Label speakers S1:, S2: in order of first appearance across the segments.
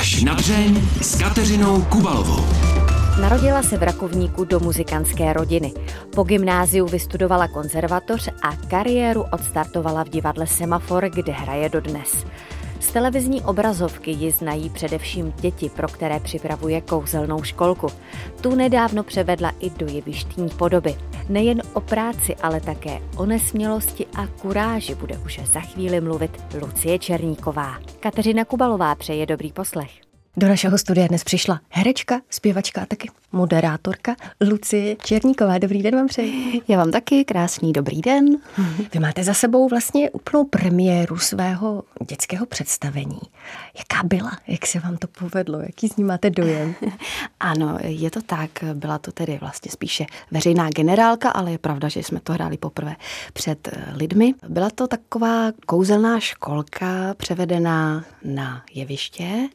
S1: Až na dřeň s Kateřinou Kubalovou.
S2: Narodila se v Rakovníku do muzikantské rodiny. Po gymnáziu vystudovala konzervatoř a kariéru odstartovala v divadle Semafor, kde hraje dodnes. Z televizní obrazovky ji znají především děti, pro které připravuje kouzelnou školku. Tu nedávno převedla i do jevištní podoby. Nejen o práci, ale také o nesmělosti a kuráži bude už za chvíli mluvit Lucie Černíková. Kateřina Kubalová přeje dobrý poslech.
S3: Do našeho studia dnes přišla herečka, zpěvačka a taky moderátorka Lucie Černíková. Dobrý den vám přeji.
S4: Já vám taky krásný dobrý den.
S3: Vy máte za sebou vlastně úplnou premiéru svého dětského představení. Jaká byla? Jak se vám to povedlo? Jaký z ní máte dojem?
S4: ano, je to tak. Byla to tedy vlastně spíše veřejná generálka, ale je pravda, že jsme to hráli poprvé před eh, lidmi. Byla to taková kouzelná školka převedená na jeviště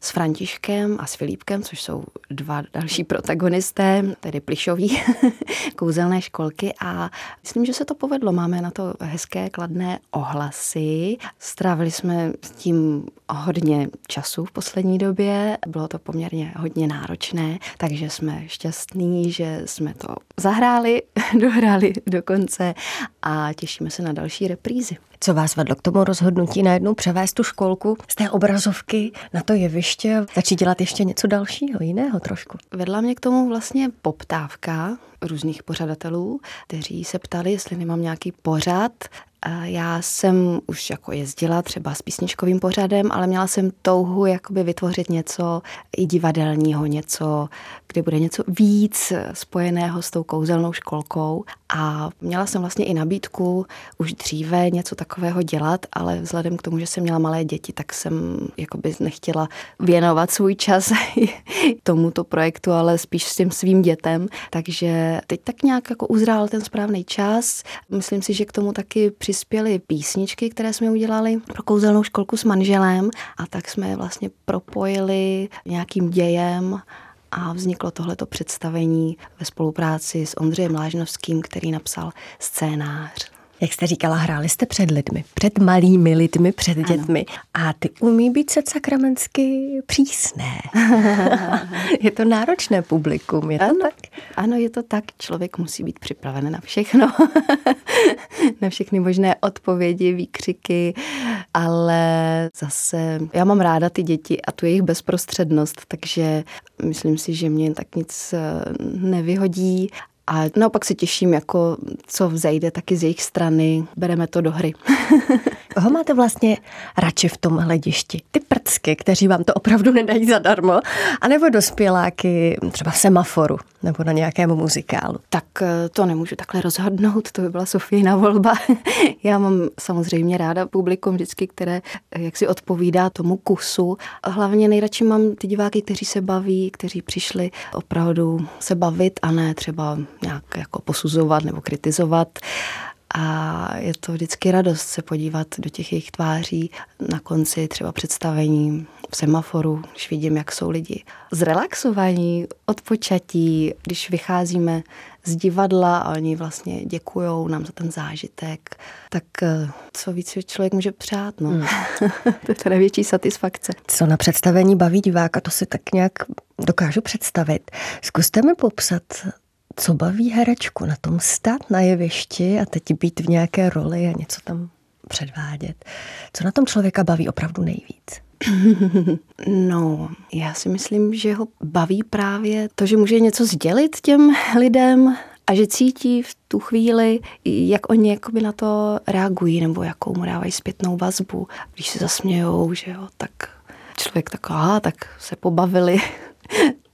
S4: s Františkem a s Filipkem, což jsou dva další protagonisté, tedy plišoví kouzelné školky a myslím, že se to povedlo. Máme na to hezké kladné ohlasy. Strávili jsme s tím hodně času v poslední době. Bylo to poměrně hodně náročné, takže jsme šťastní, že jsme to zahráli, dohráli do konce a těšíme se na další reprízy.
S3: Co vás vedlo k tomu rozhodnutí najednou převést tu školku z té obrazovky na to jeviště a začít dělat ještě něco dalšího, jiného trošku?
S4: Vedla mě k tomu vlastně poptávka různých pořadatelů, kteří se ptali, jestli nemám nějaký pořad, já jsem už jako jezdila třeba s písničkovým pořadem, ale měla jsem touhu jakoby vytvořit něco i divadelního, něco, kde bude něco víc spojeného s tou kouzelnou školkou. A měla jsem vlastně i nabídku už dříve něco takového dělat, ale vzhledem k tomu, že jsem měla malé děti, tak jsem jakoby nechtěla věnovat svůj čas tomuto projektu, ale spíš s tím svým dětem. Takže teď tak nějak jako uzrál ten správný čas. Myslím si, že k tomu taky přispěly písničky, které jsme udělali pro kouzelnou školku s manželem a tak jsme je vlastně propojili nějakým dějem a vzniklo tohleto představení ve spolupráci s Ondřejem Lážnovským, který napsal scénář.
S3: Jak jste říkala, hráli jste před lidmi, před malými lidmi, před ano. dětmi. A ty umí být se sakramensky přísné. je to náročné publikum, je to
S4: ano,
S3: tak?
S4: Ano, je to tak. Člověk musí být připraven na všechno. na všechny možné odpovědi, výkřiky, ale zase já mám ráda ty děti a tu jejich bezprostřednost, takže myslím si, že mě tak nic eh, nevyhodí a naopak se těším, jako co vzejde taky z jejich strany. Bereme to do hry.
S3: Koho máte vlastně radši v tom hledišti? Ty prcky, kteří vám to opravdu nedají zadarmo, anebo dospěláky třeba v semaforu nebo na nějakém muzikálu?
S4: Tak eh, to nemůžu takhle rozhodnout, to by byla Sofína volba. Já mám samozřejmě ráda publikum vždycky, které eh, jak si odpovídá tomu kusu. Hlavně nejradši mám ty diváky, kteří se baví, kteří přišli opravdu se bavit a ne třeba nějak jako posuzovat nebo kritizovat. A je to vždycky radost se podívat do těch jejich tváří na konci třeba představení v semaforu, když vidím, jak jsou lidi zrelaxovaní, odpočatí, když vycházíme z divadla a oni vlastně děkujou nám za ten zážitek, tak eh, co víc člověk může přát, no. Hmm. to je ta největší satisfakce.
S3: Co na představení baví diváka, to si tak nějak dokážu představit. Zkuste mi popsat co baví herečku na tom stát na jevišti a teď být v nějaké roli a něco tam předvádět. Co na tom člověka baví opravdu nejvíc?
S4: No, já si myslím, že ho baví právě to, že může něco sdělit těm lidem a že cítí v tu chvíli, jak oni jakoby na to reagují nebo jakou mu dávají zpětnou vazbu. Když se zasmějou, že jo, tak člověk taková, tak se pobavili,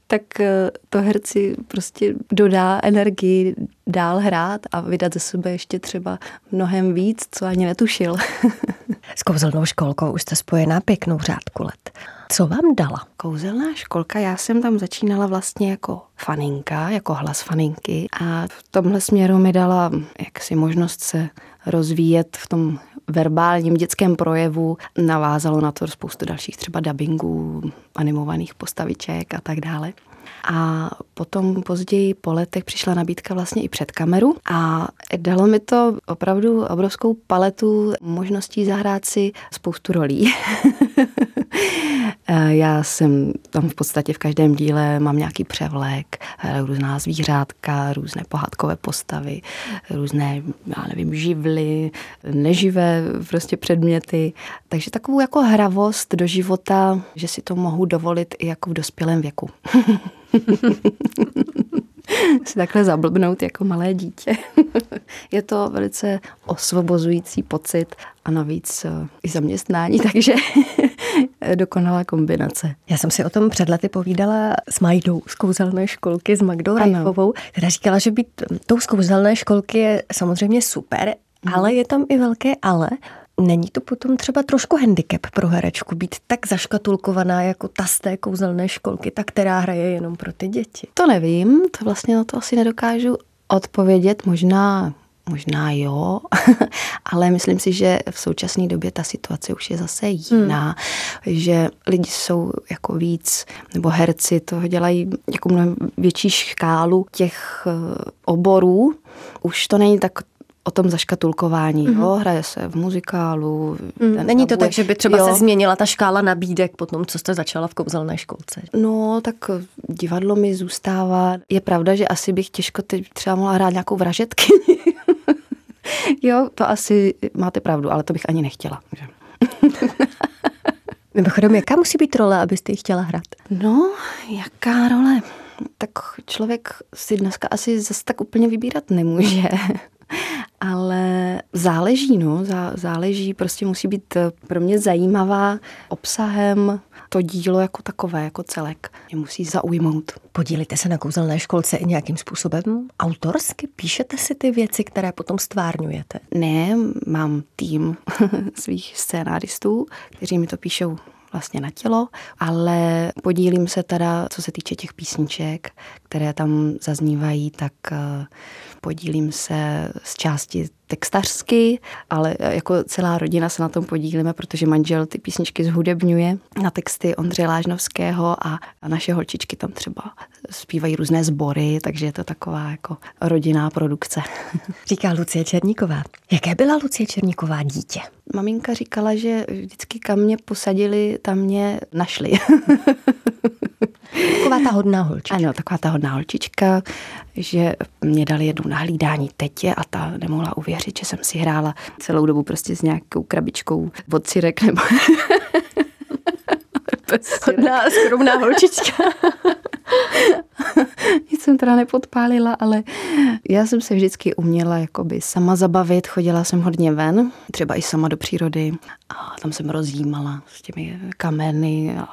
S4: tak eh, to herci prostě dodá energii dál hrát a vydat ze sebe ještě třeba mnohem víc, co ani netušil.
S3: S kouzelnou školkou už jste spojená pěknou řádku let. Co vám dala?
S4: Kouzelná školka, já jsem tam začínala vlastně jako faninka, jako hlas faninky a v tomhle směru mi dala jaksi možnost se rozvíjet v tom verbálním dětském projevu. Navázalo na to spoustu dalších třeba dubbingů, animovaných postaviček a tak dále. A potom později po letech přišla nabídka vlastně i před kameru a dalo mi to opravdu obrovskou paletu možností zahrát si spoustu rolí. Eh, já jsem tam v podstatě v každém díle mám nějaký převlek, různá zvířátka, různé pohádkové postavy, různé, já nevím, živly, neživé prostě předměty. Takže takovou jako hravost do života, že si to mohu dovolit i jako v dospělém věku. si takhle zablbnout jako malé dítě. je to velice osvobozující pocit a navíc eh, i zaměstnání, takže dokonalá kombinace.
S3: Já jsem si o tom před lety povídala s Majdou z kouzelné školky, s Magdou Rajchovou, která říkala, že být tou z kouzelné školky je samozřejmě super, mm. ale je tam i velké ale. Není to potom třeba trošku handicap pro herečku být tak zaškatulkovaná jako ta z té kouzelné školky, ta, která hraje jenom pro ty děti?
S4: To nevím, to vlastně na to asi nedokážu odpovědět. Možná Možná jo, ale myslím si, že v současné době ta situace už je zase jiná, hmm. že lidi jsou jako víc, nebo herci toho dělají jako mnohem větší škálu těch eh, oborů. Už to není tak o tom zaškatulkování. Mm-hmm. Jo? Hraje se v muzikálu.
S3: Mm, není to tak, že by třeba jo. se změnila ta škála nabídek po tom, co jste začala v kouzelné školce?
S4: No, tak divadlo mi zůstává. Je pravda, že asi bych těžko teď třeba mohla hrát nějakou vražetky. jo, to asi máte pravdu, ale to bych ani nechtěla.
S3: Mimochodem, jaká musí být role, abyste ji chtěla hrát?
S4: No, jaká role? Tak člověk si dneska asi zase tak úplně vybírat nemůže. Ale záleží, no, záleží, prostě musí být pro mě zajímavá obsahem, to dílo jako takové, jako celek. Mě musí zaujmout.
S3: Podílíte se na kouzelné školce i nějakým způsobem autorsky? Píšete si ty věci, které potom stvárňujete?
S4: Ne, mám tým svých scénáristů, kteří mi to píšou vlastně na tělo, ale podílím se teda, co se týče těch písniček, které tam zaznívají, tak eh, podílím se z části textařsky, ale jako celá rodina se na tom podílíme, protože manžel ty písničky zhudebňuje na texty Ondřeje Lážnovského a naše holčičky tam třeba zpívají různé sbory, takže je to taková jako rodinná produkce.
S3: Říká Lucie Černíková. Jaké byla Lucie Černíková dítě?
S4: Maminka říkala, že vždycky kam mě posadili, tam mě našli.
S3: Taková ta hodná holčička.
S4: Ano, taková ta hodná holčička, že mě dali jednu nahlídání tetě a ta nemohla uvěřit, že jsem si hrála celou dobu prostě s nějakou krabičkou od cirek nebo...
S3: hodná skromná holčička.
S4: Nic jsem teda nepodpálila, ale já jsem se vždycky uměla jakoby sama zabavit, chodila jsem hodně ven, třeba i sama do přírody a tam jsem rozjímala s těmi kameny a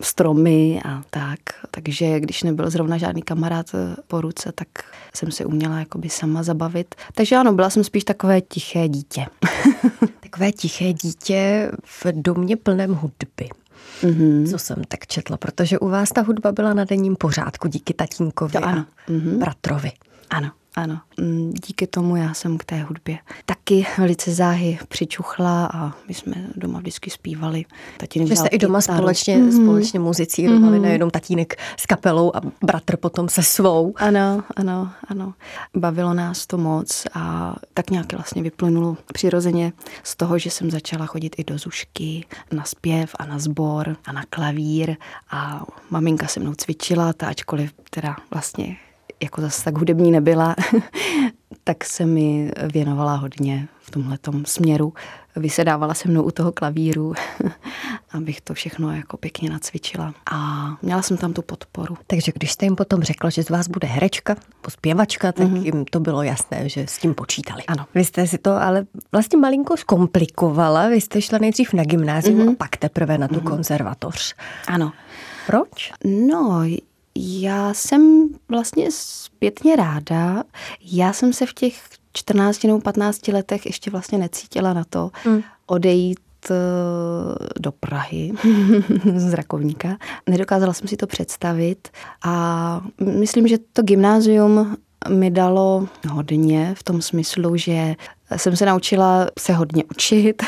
S4: stromy a tak. Takže když nebyl zrovna žádný kamarád eh, po ruce, tak jsem se uměla jakoby sama zabavit. Takže ano, byla jsem spíš takové tiché dítě.
S3: takové tiché dítě v domě plném hudby. Mm-hmm. Co jsem tak četla, protože u vás ta hudba byla na denním pořádku díky tatínkovi to ano. a mm-hmm. bratrovi.
S4: Ano. Ano, mm, díky tomu já jsem k té hudbě taky velice záhy přičuchla a my jsme doma vždycky zpívali.
S3: Tatínek Že jste i doma kytaru. společně, mm. společně muzicírovali, mm. nejenom tatínek s kapelou a bratr potom se svou.
S4: Ano, ano, ano. Bavilo nás to moc a tak nějak vlastně vyplynulo přirozeně z toho, že jsem začala chodit i do zušky, na zpěv a na sbor a na klavír a maminka se mnou cvičila, ta ačkoliv teda vlastně jako zase tak hudební nebyla, tak se mi věnovala hodně v tomhle směru. Vysedávala se mnou u toho klavíru, abych to všechno jako pěkně nacvičila. A měla jsem tam tu podporu.
S3: Takže když jste jim potom řekla, že z vás bude herečka, pospěvačka, tak mm-hmm. jim to bylo jasné, že s tím počítali.
S4: Ano.
S3: Vy jste si to ale vlastně malinko zkomplikovala. Vy jste šla nejdřív na gymnázium mm-hmm. a pak teprve na tu mm-hmm. konzervatoř.
S4: Ano.
S3: Proč?
S4: No, já jsem vlastně zpětně ráda. Já jsem se v těch 14 nebo 15 letech ještě vlastně necítila na to mm. odejít eh, do Prahy z Rakovníka. Nedokázala jsem si to představit a myslím, že to gymnázium mi dalo hodně v tom smyslu, že jsem se naučila se hodně učit,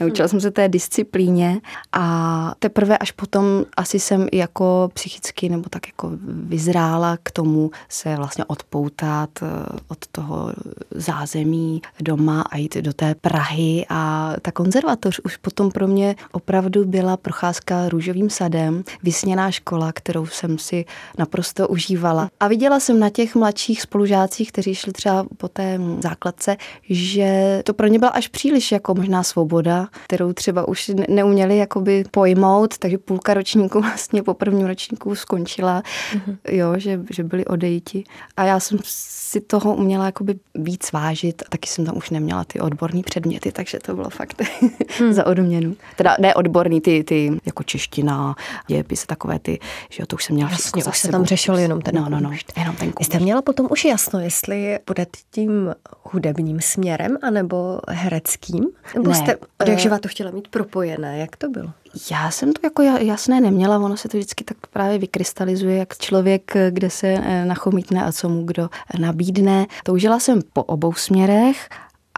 S4: naučila jsem se té disciplíně a teprve až potom asi jsem jako psychicky nebo tak jako vyzrála k tomu se vlastně odpoutat eh, od toho zázemí doma a jít do té Prahy a ta konzervatoř už potom pro mě opravdu byla procházka růžovým sadem, vysněná škola, kterou jsem si naprosto užívala. A viděla jsem na těch mladších spolužácích, kteří šli třeba po té základce, že to pro ně byla až příliš jako možná svoboda, kterou třeba už neuměli jakoby pojmout, takže půlka ročníku vlastně po prvním ročníku skončila, mm-hmm. jo, že, že byli odejti. A já jsem si toho uměla jakoby víc vážit a taky jsem tam už neměla ty odborné předměty, takže to bylo fakt hmm. za odměnu. Teda ne odborný, ty, ty jako čeština, dějepis, takové ty, že jo, to už jsem měla
S3: Jasně, už se tam řešil jenom ten
S4: No, no, no, jenom ten
S3: Jste měla potom už jasno, jestli budete tím hudebním směrem, anebo hereckým? Nebo ne, jste od jak eh, to chtěla mít propojené? Jak to bylo?
S4: Já jsem to jako jasné neměla, ono se to vždycky tak právě vykrystalizuje, jak člověk, kde se eh, nachomítne a co mu kdo nabídne. Toužila jsem po obou směrech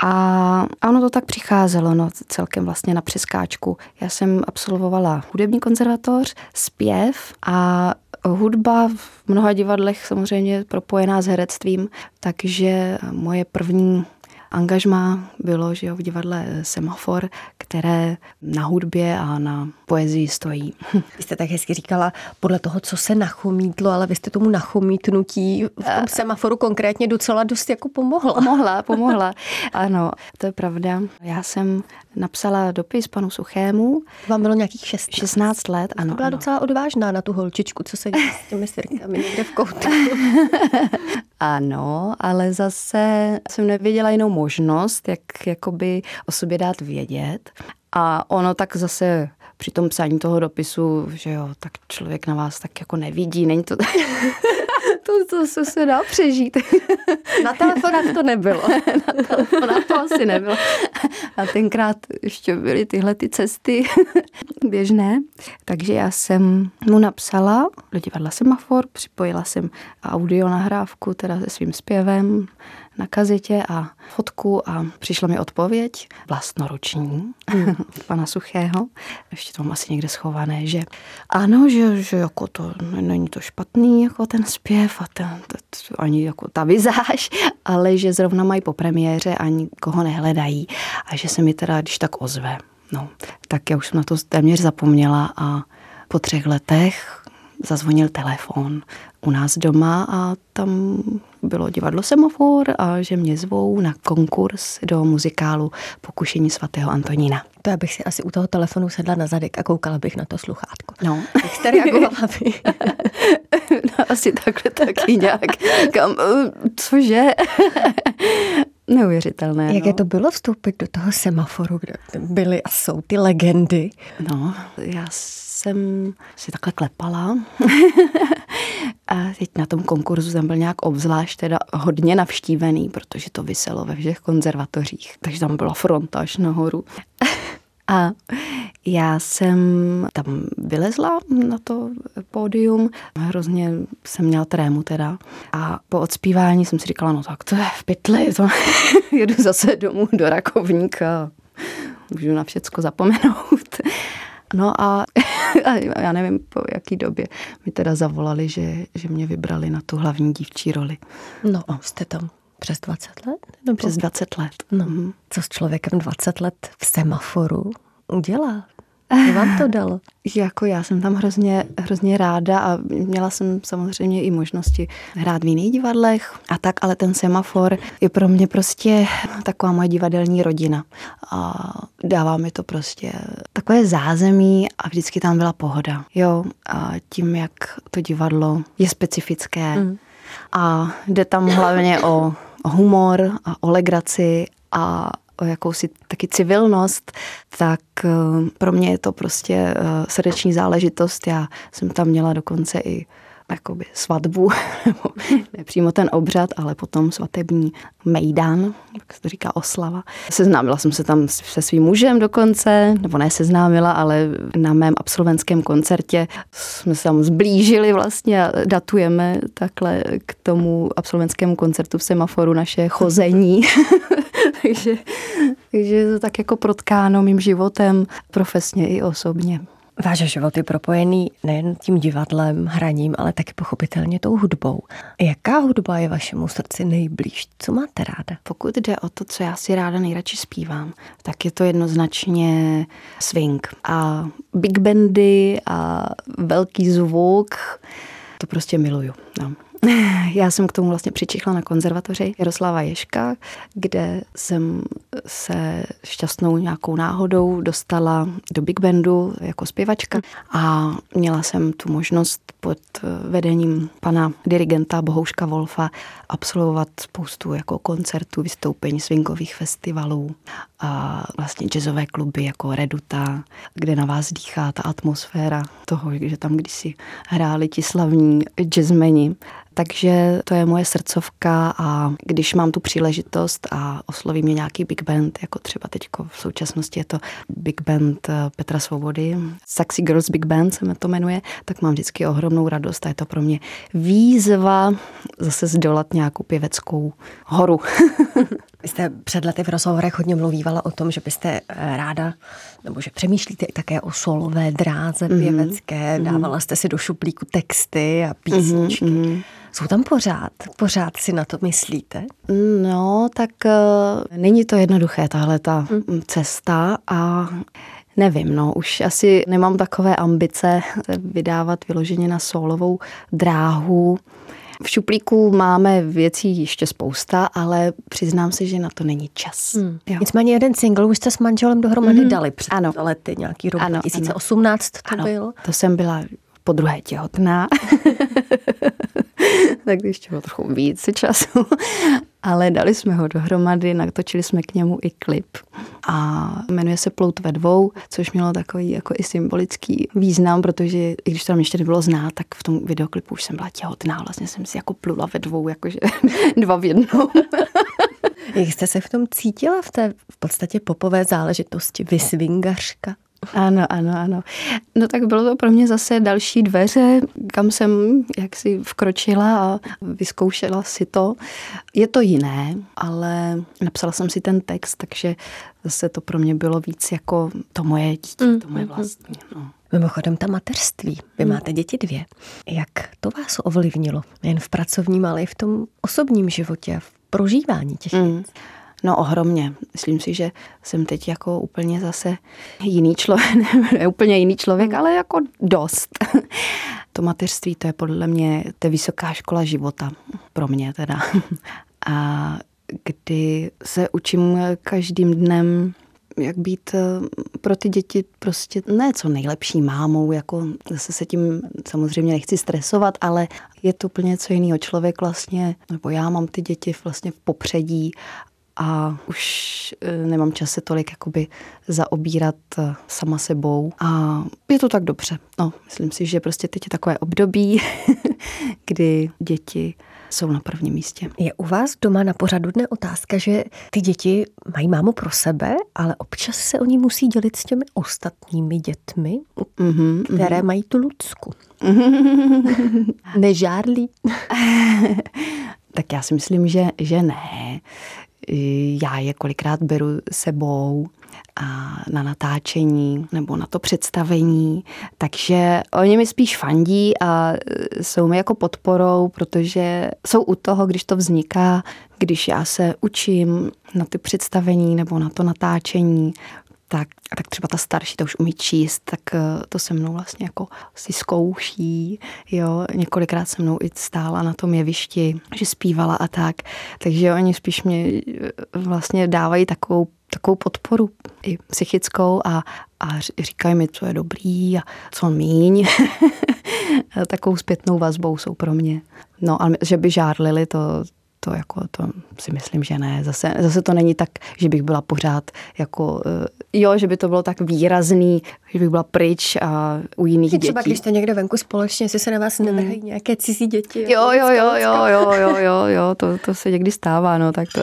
S4: a ono to tak přicházelo, no, celkem vlastně na přeskáčku. Já jsem absolvovala hudební konzervatoř, zpěv a hudba v mnoha divadlech samozřejmě propojená s herectvím, takže moje první angažma bylo že jo, v divadle Semafor, které na hudbě a na poezii stojí.
S3: Vy jste tak hezky říkala, podle toho, co se nachomítlo, ale vy jste tomu nachomítnutí v tom semaforu konkrétně docela dost jako pomohla.
S4: Pomohla, pomohla. Ano, to je pravda. Já jsem napsala dopis panu Suchému.
S3: Vám bylo nějakých 16?
S4: 16 let, ano.
S3: To byla
S4: ano.
S3: docela odvážná na tu holčičku, co se dělá s těmi sirkami někde v koutu.
S4: ano, ale zase jsem nevěděla jinou možnost, jak jakoby o sobě dát vědět. A ono tak zase při tom psání toho dopisu, že jo, tak člověk na vás tak jako nevidí, není to... to, to, to se dá přežít.
S3: Na telefonách to nebylo.
S4: Na telefonách to asi nebylo. A tenkrát ještě byly tyhle ty cesty běžné. Takže já jsem mu napsala do divadla Semafor, připojila jsem audio nahrávku teda se svým zpěvem, na kazetě a fotku a přišla mi odpověď vlastnoroční hmm. pana Suchého, ještě tam asi někde schované, že ano, že, že jako to není to špatný, jako ten zpěv a ten, to, ani jako ta vizáž, ale že zrovna mají po premiéře a nikoho nehledají a že se mi teda když tak ozve. No, tak já už jsem na to téměř zapomněla a po třech letech zazvonil telefon u nás doma a tam bylo divadlo Semafor a že mě zvou na konkurs do muzikálu Pokušení svatého Antonína.
S3: To já bych si asi u toho telefonu sedla na zadek a koukala bych na to sluchátko.
S4: No.
S3: Jak jste reagovala vy?
S4: no, asi takhle taky nějak. Kam, cože? Neuvěřitelné.
S3: Jak
S4: no.
S3: je to bylo vstoupit do toho semaforu, kde byly a jsou ty legendy?
S4: No, já jsem si takhle klepala. a teď na tom konkurzu jsem byl nějak obzvlášť teda hodně navštívený, protože to vyselo ve všech konzervatořích. Takže tam byla fronta až nahoru. A já jsem tam vylezla na to pódium, hrozně jsem měla trému teda. A po odspívání jsem si říkala, no tak to je v pytli, to jedu zase domů do Rakovníka. Můžu na všecko zapomenout. No a, a já nevím, po jaký době mi teda zavolali, že, že mě vybrali na tu hlavní dívčí roli.
S3: No, jste tam přes 20 let?
S4: Nebo? Přes 20 let.
S3: No, mm. co s člověkem 20 let v semaforu udělá? Co vám to dalo?
S4: Jako já jsem tam hrozně, hrozně ráda a měla jsem samozřejmě i možnosti hrát v jiných divadlech a tak, ale ten semafor je pro mě prostě taková moje divadelní rodina. A dává mi to prostě takové zázemí a vždycky tam byla pohoda. Jo, a tím, jak to divadlo je specifické mm. a jde tam hlavně o humor a o legraci a o jakousi taky civilnost, tak eh, pro mě je to prostě eh, srdeční záležitost. Já jsem tam měla dokonce i jakoby svatbu, nebo ne přímo ten obřad, ale potom svatební mejdan, jak se to říká oslava. Seznámila jsem se tam se svým mužem dokonce, nebo ne seznámila, ale na mém absolventském koncertě jsme se tam zblížili vlastně a datujeme takhle k tomu absolventskému koncertu v semaforu naše chození takže, takže je to tak jako protkáno mým životem profesně i osobně.
S3: Váš život je propojený nejen tím divadlem, hraním, ale taky pochopitelně tou hudbou. Jaká hudba je vašemu srdci nejblíž? Co máte ráda?
S4: Pokud jde o to, co já si ráda nejradši zpívám, tak je to jednoznačně swing a big bandy a velký zvuk. To prostě miluju. No. Já jsem k tomu vlastně přičichla na konzervatoři Jaroslava Ješka, kde jsem se šťastnou nějakou náhodou dostala do Big Bandu jako zpěvačka a měla jsem tu možnost pod vedením pana dirigenta Bohouška Wolfa absolvovat spoustu jako koncertů, vystoupení swingových festivalů a vlastně jazzové kluby jako Reduta, kde na vás dýchá ta atmosféra toho, že tam kdysi hráli ti slavní jazzmeni takže to je moje srdcovka a když mám tu příležitost a osloví mě nějaký big band, jako třeba teď v současnosti je to big band eh, Petra Svobody, Sexy Girls Big Band se to jmenuje, tak mám vždycky ohromnou radost a je to pro mě výzva zase zdolat nějakou pěveckou horu.
S3: Vy jste před lety v rozhovorech hodně mluvívala o tom, že byste eh, ráda, nebo že přemýšlíte i také o solové dráze mhm. pěvecké, mm-hmm. dávala jste si do šuplíku texty a písničky. Mm-hmm. Jsou tam pořád? Pořád si na to myslíte?
S4: No, tak uh, není to jednoduché, tahle ta mm. cesta a Nevím, no, už asi nemám takové ambice vydávat vyloženě na solovou dráhu. V šuplíku máme věcí ještě spousta, ale přiznám se, že na to není čas. Hmm.
S3: Jo. Nicméně jeden single už jste s manželem dohromady mm-hmm. dali před ano. lety, nějaký rok ano, 2018 ano. to ano. byl.
S4: To jsem byla po druhé těhotná. tak ještě bylo trochu víc času. Ale dali jsme ho dohromady, natočili jsme k němu i klip. A jmenuje se Plout ve dvou, což mělo takový jako i symbolický význam, protože i když to tam ještě nebylo znát, tak v tom videoklipu už jsem byla těhotná. Vlastně jsem si jako plula ve dvou, jakože dva v jednou.
S3: Jak jste se v tom cítila v té v podstatě popové záležitosti? Vysvingařka?
S4: Ano, ano, ano. No tak bylo to pro mě zase další dveře, kam jsem jaksi vkročila a vyzkoušela si to. Je to jiné, ale napsala jsem si ten text, takže zase to pro mě bylo víc jako to moje dítě, mm, to moje mm, mm. vlastní. No.
S3: Mimochodem ta mateřství, vy mm. máte děti dvě. Jak to vás ovlivnilo? Jen v pracovním, ale i v tom osobním životě, v prožívání těch mm.
S4: No ohromně. Myslím si, že jsem teď jako úplně zase jiný člověk, ne úplně jiný člověk, ale jako dost. to mateřství, to je podle mě, to je vysoká škola života. Pro mě teda. A kdy se učím každým dnem jak být eh, pro ty děti prostě ne co nejlepší mámou, jako zase se tím samozřejmě nechci stresovat, ale je to úplně něco jiného. Člověk vlastně, nebo já mám ty děti vlastně v popředí a už e, nemám čas se tolik jakoby zaobírat e, sama sebou a je to tak dobře. No, myslím si, že prostě teď je takové období, kdy děti jsou na prvním místě.
S3: Je u vás doma na pořadu dne otázka, že ty děti mají mámu pro sebe, ale občas se oni musí dělit s těmi ostatními dětmi, mm-hmm, které mm-hmm. mají tu Lucku. Nežárlí?
S4: tak já si myslím, že, že ne já je kolikrát beru sebou a na natáčení nebo na to představení, takže oni mi spíš fandí a jsou mi jako podporou, protože jsou u toho, když to vzniká, když já se učím na ty představení nebo na to natáčení, tak, tak třeba ta starší to už umí číst, tak eh, to se mnou vlastně jako si zkouší, jo, několikrát se mnou i stála na tom jevišti, že zpívala a tak, takže oni spíš mě eh, vlastně dávají takovou takovou podporu i psychickou a, a říkají mi, co je dobrý a co míň. takovou zpětnou vazbou jsou pro mě. No, ale že by žárlili, to, to jako, to si myslím, že ne. Zase, zase to není tak, že bych byla pořád jako, eh, jo, že by to bylo tak výrazný, že bych byla pryč a u jiných dětí.
S3: Třeba když jste někde venku společně, jestli se na vás nevrhají hmm. nějaké cizí děti.
S4: Jo, jo, jo, jo, jo, jo, jo, jo, to, to se někdy stává, no, tak to,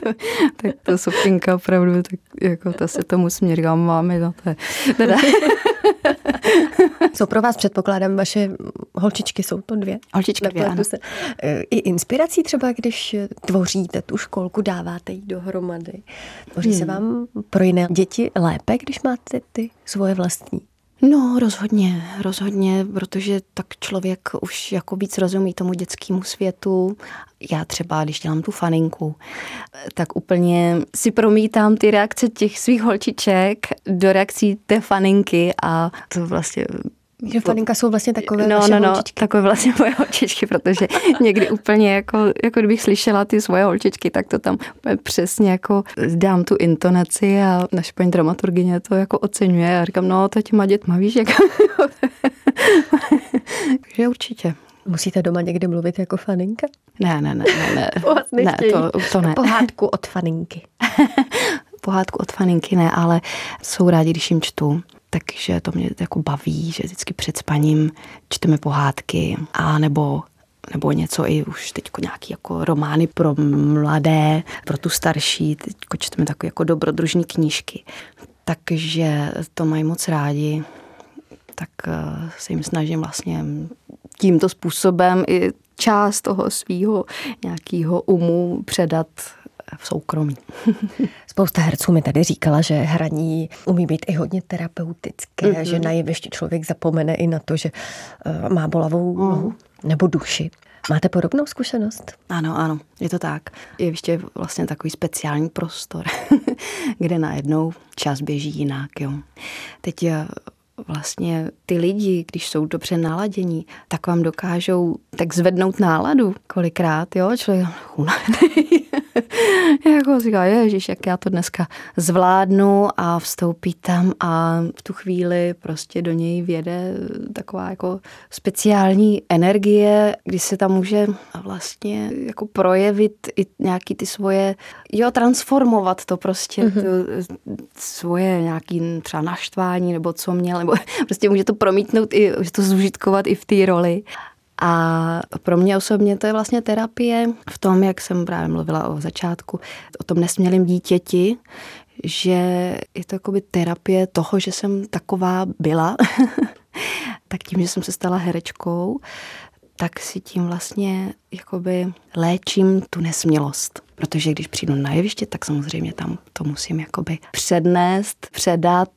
S4: to tak to Sofinka opravdu, tak jako to se tomu směr, máme, no to je, teda.
S3: jsou pro vás, předpokládám, vaše holčičky, jsou to dvě?
S4: Holčičky dvě, ano.
S3: Se. E, I inspirací třeba, když tvoříte tu školku, dáváte ji dohromady. Tvoří hmm. se vám pro jiné děti lépe, když máte ty svoje vlastní?
S4: No, rozhodně, rozhodně, protože tak člověk už jako víc rozumí tomu dětskému světu. Já třeba, když dělám tu faninku, tak úplně si promítám ty reakce těch svých holčiček do reakcí té faninky a to vlastně
S3: že faninka jsou vlastně takové
S4: no, no, no, holčičky. takové vlastně moje holčičky, protože někdy úplně jako, jako kdybych slyšela ty svoje holčičky, tak to tam přesně jako dám tu intonaci a naše paní dramaturgině to jako oceňuje a říkám, no to těma dětma, víš, jak... Takže určitě.
S3: Musíte doma někdy mluvit jako faninka?
S4: Ne, ne, ne, ne, ne. ne to, to ne.
S3: Pohádku od faninky.
S4: Pohádku od faninky ne, ale jsou rádi, když jim čtu takže to mě jako baví, že vždycky před spaním čteme pohádky a nebo nebo něco i už teď nějaký jako romány pro mladé, pro tu starší, teď čteme takové jako dobrodružní knížky. Takže to mají moc rádi, tak eh, se jim snažím vlastně tímto způsobem i část toho svého nějakého umu předat v soukromí.
S3: Spousta herců mi tady říkala, že hraní umí být i hodně terapeutické, mm-hmm. že na jevišti člověk zapomene i na to, že uh, má bolavou mm. nohu nebo duši. Máte podobnou zkušenost?
S4: Ano, ano, je to tak. Je ještě vlastně takový speciální prostor, kde najednou čas běží jinak. Jo. Teď eh, vlastně ty lidi, když jsou dobře naladění, tak vám dokážou tak zvednout náladu kolikrát, jo, člověk unavený. jako říká, ježiš, jak já to dneska zvládnu a vstoupí tam a v tu chvíli prostě do něj věde taková jako speciální energie, kdy se tam může vlastně jako projevit i nějaký ty svoje, jo, transformovat to prostě, mm-hmm. to, svoje nějaký třeba naštvání nebo co měl, nebo prostě může to promítnout i, může to zužitkovat i v té roli. A pro mě osobně to je vlastně terapie v tom, jak jsem právě mluvila o začátku, o tom nesmělém dítěti, že je to jakoby terapie toho, že jsem taková byla. tak tím, že jsem se stala herečkou, tak si tím vlastně jakoby léčím tu nesmělost. Protože když přijdu na jeviště, tak samozřejmě tam to musím jakoby přednést, předat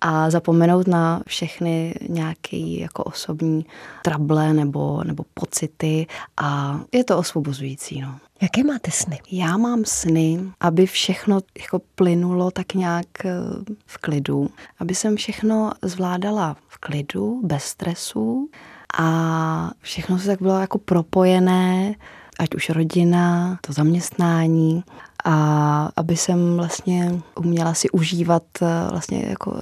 S4: a zapomenout na všechny nějaké jako osobní trable nebo, nebo pocity a je to osvobozující. No.
S3: Jaké máte sny?
S4: Já mám sny, aby všechno jako plynulo tak nějak eh, v klidu, aby jsem všechno zvládala v klidu, bez stresu a všechno se tak bylo jako propojené, ať už rodina, to zaměstnání a aby jsem vlastně uměla si užívat eh, vlastně jako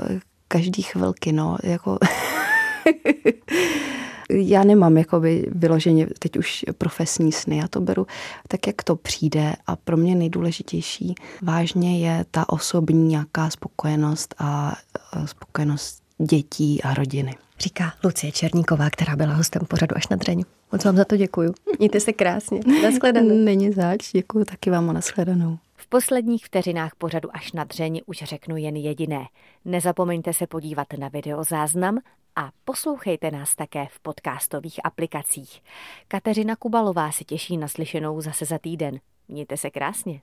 S4: každý chvilky, no, jako já nemám jakoby vyloženě teď už profesní sny, já to beru tak, jak to přijde a pro mě nejdůležitější vážně je ta osobní nějaká spokojenost a spokojenost dětí a rodiny.
S3: Říká Lucie Černíková, která byla hostem pořadu až na dřeň. Moc vám za to děkuju. Mějte se krásně.
S4: Naschledanou. Není zač, děkuju taky vám a naschledanou.
S2: V posledních vteřinách pořadu až na dřeň už řeknu jen jediné. Nezapomeňte se podívat na videozáznam a poslouchejte nás také v podcastových aplikacích. Kateřina Kubalová se těší na slyšenou zase za týden. Mějte se krásně.